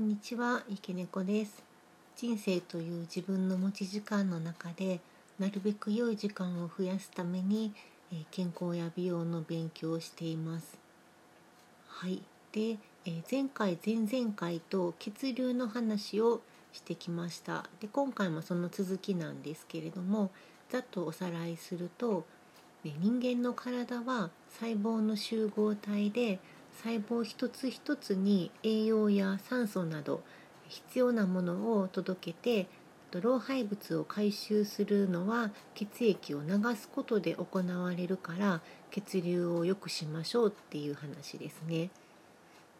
んにちは、池猫です。人生という自分の持ち時間の中で、なるべく良い時間を増やすために、えー健康や美容の勉強をしています。はい。で、えー前回、前々回と血流の話をしてきました。で、今回もその続きなんですけれども、ざっとおさらいすると、ね人間の体は細胞の集合体で細胞一つ一つに栄養や酸素など必要なものを届けて老廃物を回収するのは血液を流すことで行われるから血流を良くしましょうっていう話ですね。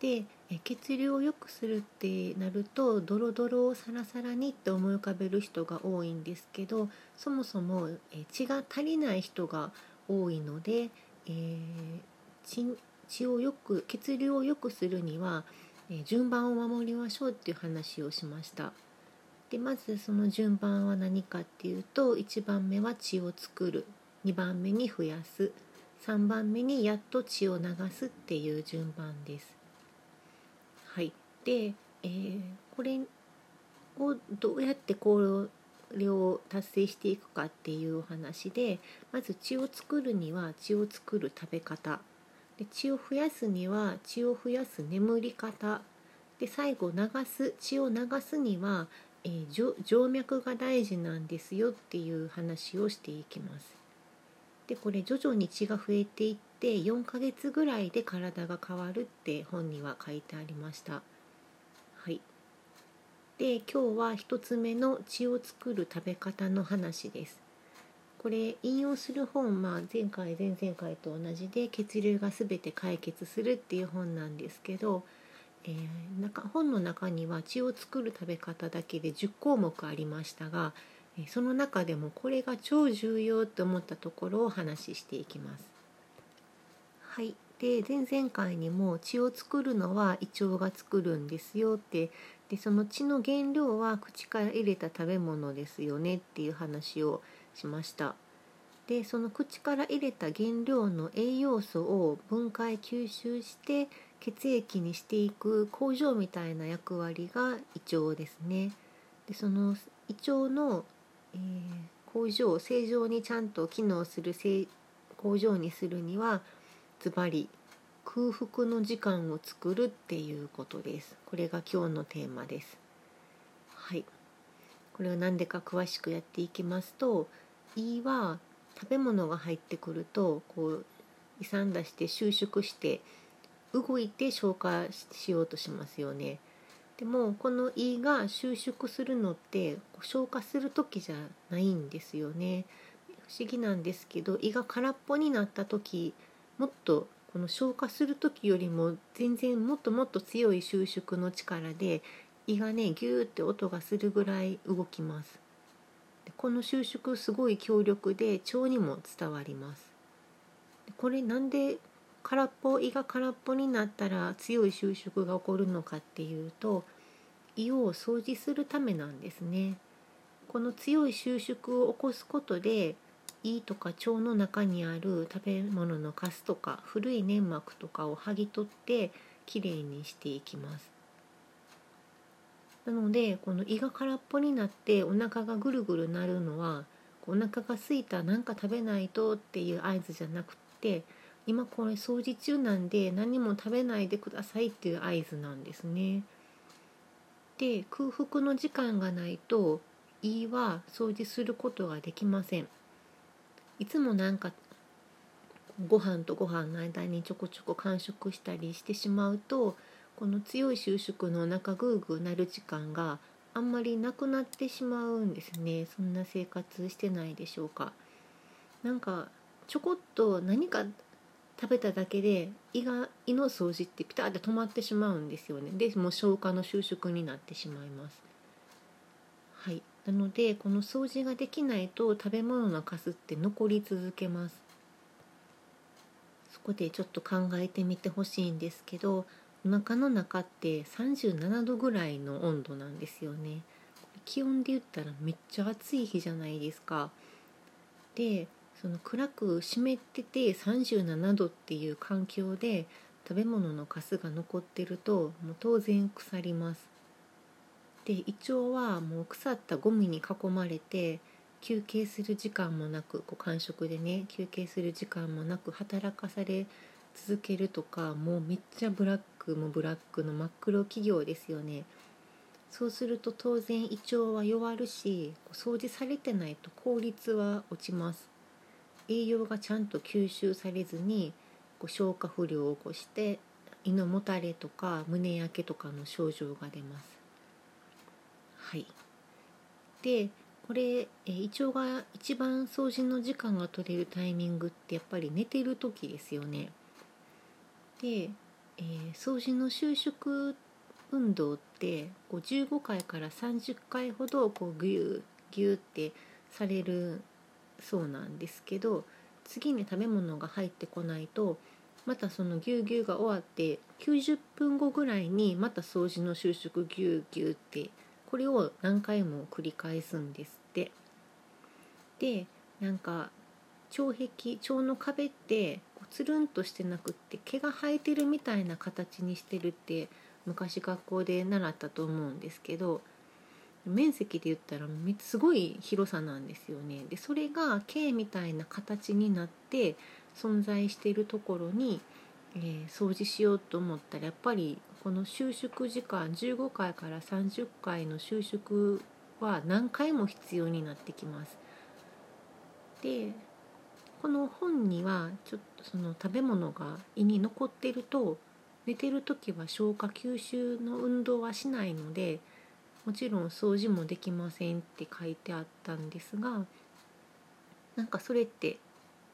で血流を良くするってなるとドロドロをサラサラにって思い浮かべる人が多いんですけどそもそも血が足りない人が多いので、えー血をよく血流を良くするには、え順番を守りましょうっていう話をしました。でまずその順番は何かっていうと1番目は血を作る2番目に増やす3番目にやっと血を流すっていう順番です。はい、で、えーこれをどうやってこれを達成していくかっていうお話でまず血を作るには血を作る食べ方で血を増やすには血を増やす眠り方で最後流す血を流すには、えー静静脈が大事なんですよっていう話をしていきます。でこれ徐々に血が増えていって4ヶ月ぐらいで体が変わるって本には書いてありました。はい、で今日は1つ目の血を作る食べ方の話です。これ引用する本、まあ、前回前々回と同じで血流が全て解決するっていう本なんですけど、えー中本の中には血を作る食べ方だけで10項目ありましたがその中でもこれが超重要と思ったところをお話ししていきます。はい、で前々回にも血を作るのは胃腸が作るんですよってでその血の原料は口から入れた食べ物ですよねっていう話をしました。でその口から入れた原料の栄養素を分解吸収して血液にしていく工場みたいな役割が胃腸ですね。でその胃腸の、えー工場正常にちゃんと機能するせい工場にするにはズバリ空腹の時間を作るっていうことです。これが今日のテーマです。はい。これを何でか詳しくやっていきますと胃は食べ物が入ってくるとこう胃酸出して収縮して動いて消化しようとしますよね。でもこの胃が収縮するのって消化する時じゃないんですよね。不思議なんですけど胃が空っぽになった時もっとこの消化する時よりも全然もっともっと強い収縮の力で胃がねギューって音がするぐらい動きます。この収縮すごい強力で腸にも伝わります。これなんで空っぽ胃が空っぽになったら強い収縮が起こるのかっていうと胃を掃除するためなんですね。この強い収縮を起こすことで胃とか腸の中にある食べ物のカスとか古い粘膜とかを剥ぎ取ってきれいにしていきます。なのでこの胃が空っぽになってお腹がぐるぐるなるのはお腹が空いたなんか食べないとっていう合図じゃなくって今これ掃除中なんで何も食べないでくださいっていう合図なんですね。で空腹の時間がないと胃は掃除することができません。いつもなんかご飯とご飯の間にちょこちょこ間食したりしてしまうとこの強い収縮のお腹グーグーなる時間があんまりなくなってしまうんですね。そんな生活してないでしょうか。なんかちょこっと何か食べただけで胃が胃の掃除ってピタッて止まってしまうんですよね。でもう消化の収縮になってしまいます。はい。なのでこの掃除ができないと食べ物のカスって残り続けます。そこでちょっと考えてみてほしいんですけどお腹の中って37度ぐらいの温度なんですよね。気温で言ったらめっちゃ暑い日じゃないですか。でその暗く湿ってて37度っていう環境で食べ物のカスが残ってるともう当然腐ります。で胃腸はもう腐ったゴミに囲まれて休憩する時間もなくこう間食でね休憩する時間もなく働かされ続けるとかもうめっちゃブラックもブラックの真っ黒企業ですよね。そうすると当然胃腸は弱るし掃除されてないと効率は落ちます。栄養がちゃんと吸収されずにこう消化不良を起こして胃のもたれとか胸焼けとかの症状が出ます。はい。でこれ胃腸が一番掃除の時間が取れるタイミングってやっぱり寝てる時ですよね。で、えー、掃除の収縮運動ってこう15回から30回ほどこうギューギューってされるそうなんですけど次に食べ物が入ってこないとまたそのギューギューが終わって90分後ぐらいにまた掃除の収縮ギューギューってこれを何回も繰り返すんですって。でなんか腸壁腸の壁ってつるんとしてなくって毛が生えてるみたいな形にしてるって昔学校で習ったと思うんですけど面積で言ったらすごい広さなんですよね。でそれが径みたいな形になって存在しているところに、えー、掃除しようと思ったらやっぱりこの収縮時間15回から30回の収縮は何回も必要になってきます。でこの本にはちょっとその食べ物が胃に残ってると寝てる時は消化吸収の運動はしないのでもちろん掃除もできませんって書いてあったんですがなんかそれって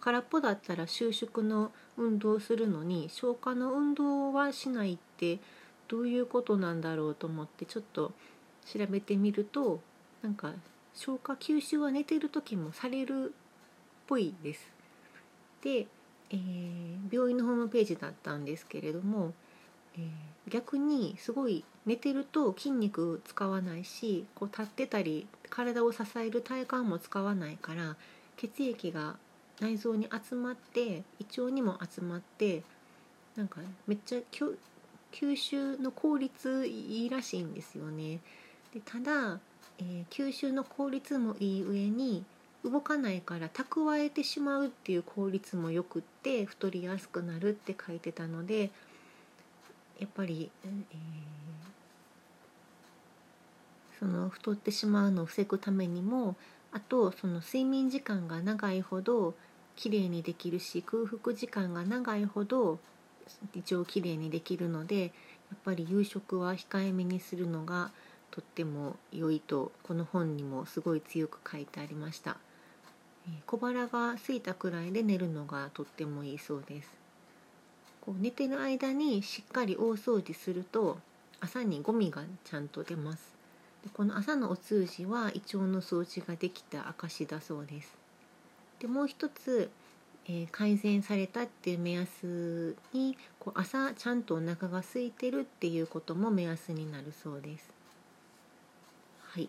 空っぽだったら収縮の運動をするのに消化の運動はしないってどういうことなんだろうと思ってちょっと調べてみるとなんか消化吸収は寝てる時もされるっぽいです。でえー、病院のホームページだったんですけれども、えー、逆にすごい寝てると筋肉使わないしこう立ってたり体を支える体幹も使わないから血液が内臓に集まって胃腸にも集まってなんかめっちゃ吸収の効率いいらしいんですよね。でただ、えー、吸収の効率もいい上に動かないから蓄えてしまうっていう効率もよくって太りやすくなるって書いてたのでやっぱり、えー、その太ってしまうのを防ぐためにもあとその睡眠時間が長いほどきれいにできるし空腹時間が長いほど一応きれいにできるのでやっぱり夕食は控えめにするのがとっても良いとこの本にもすごい強く書いてありました。小腹が空いたくらいで寝るのがとってもいいそうです。こう寝てる間にしっかり大掃除すると朝にゴミがちゃんと出ます。でこの朝のお通じは胃腸の掃除ができた証だそうです。でもう一つ、えー、改善されたっていう目安にこう朝ちゃんとお腹が空いてるっていうことも目安になるそうです。はい。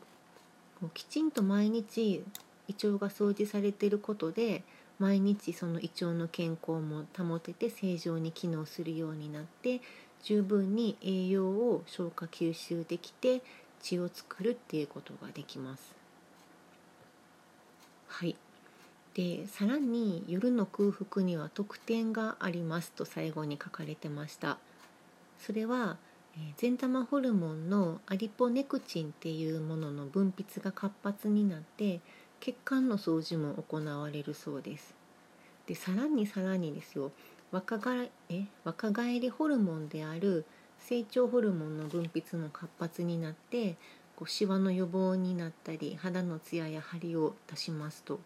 きちんと毎日胃腸が掃除されていることで毎日その胃腸の健康も保てて正常に機能するようになって十分に栄養を消化吸収できて血を作るっていうことができます。はいでさらに夜の空腹には特典がありますと最後に書かれてましたそれは善玉ホルモンのアリポネクチンっていうものの分泌が活発になって血管の掃除も行われるそうです。でさらにさらにですよ。若返え若返りホルモンである成長ホルモンの分泌も活発になってこうシワの予防になったり肌のツヤや張りを出しますと。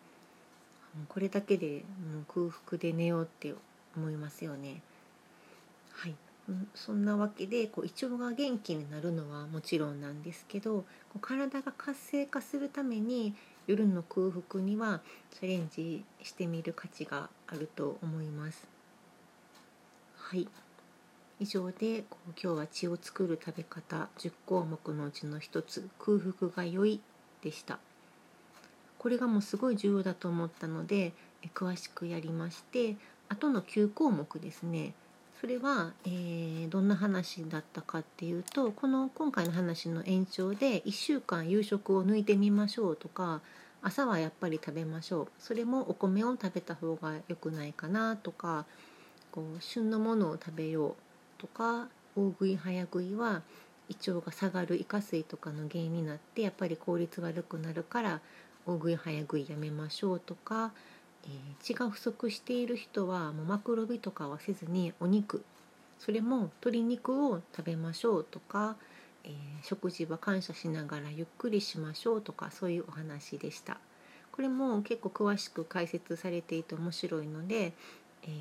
これだけでもう空腹で寝ようって思いますよね。はい、そんなわけでこう胃腸が元気になるのはもちろんなんですけどこう体が活性化するために夜の空腹にはチャレンジしてみる価値があると思います。はい。以上で今日は血を作る食べ方10項目のうちの一つ空腹が良いでした。これがもうすごい重要だと思ったので詳しくやりましてあとの9項目ですね。それは、えー、どんな話だったかっていうとこの今回の話の延長で1週間夕食を抜いてみましょうとか朝はやっぱり食べましょう。それもお米を食べた方が良くないかなとかこう旬のものを食べようとか大食い早食いは胃腸が下がるイカ水とかの原因になってやっぱり効率悪くなるから大食い早食いやめましょうとかえー、血が不足している人はもうマクロビとかはせずにお肉それも鶏肉を食べましょうとか、えー、食事は感謝しながらゆっくりしましょうとかそういうお話でした。これも結構詳しく解説されていて面白いので、えー、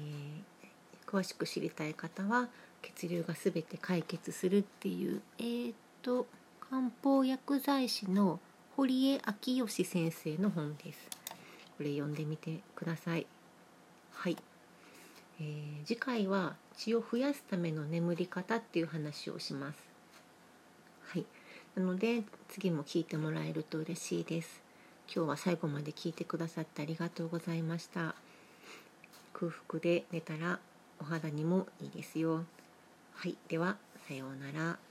詳しく知りたい方は血流が全て解決するっていうえー、っと漢方薬剤師の堀江昭義先生の本です。これ読んでみてください。はい、えー、次回は血を増やすための眠り方っていう話をします。はい。なので次も聞いてもらえると嬉しいです。今日は最後まで聞いてくださってありがとうございました。空腹で寝たらお肌にもいいですよ。はい。ではさようなら。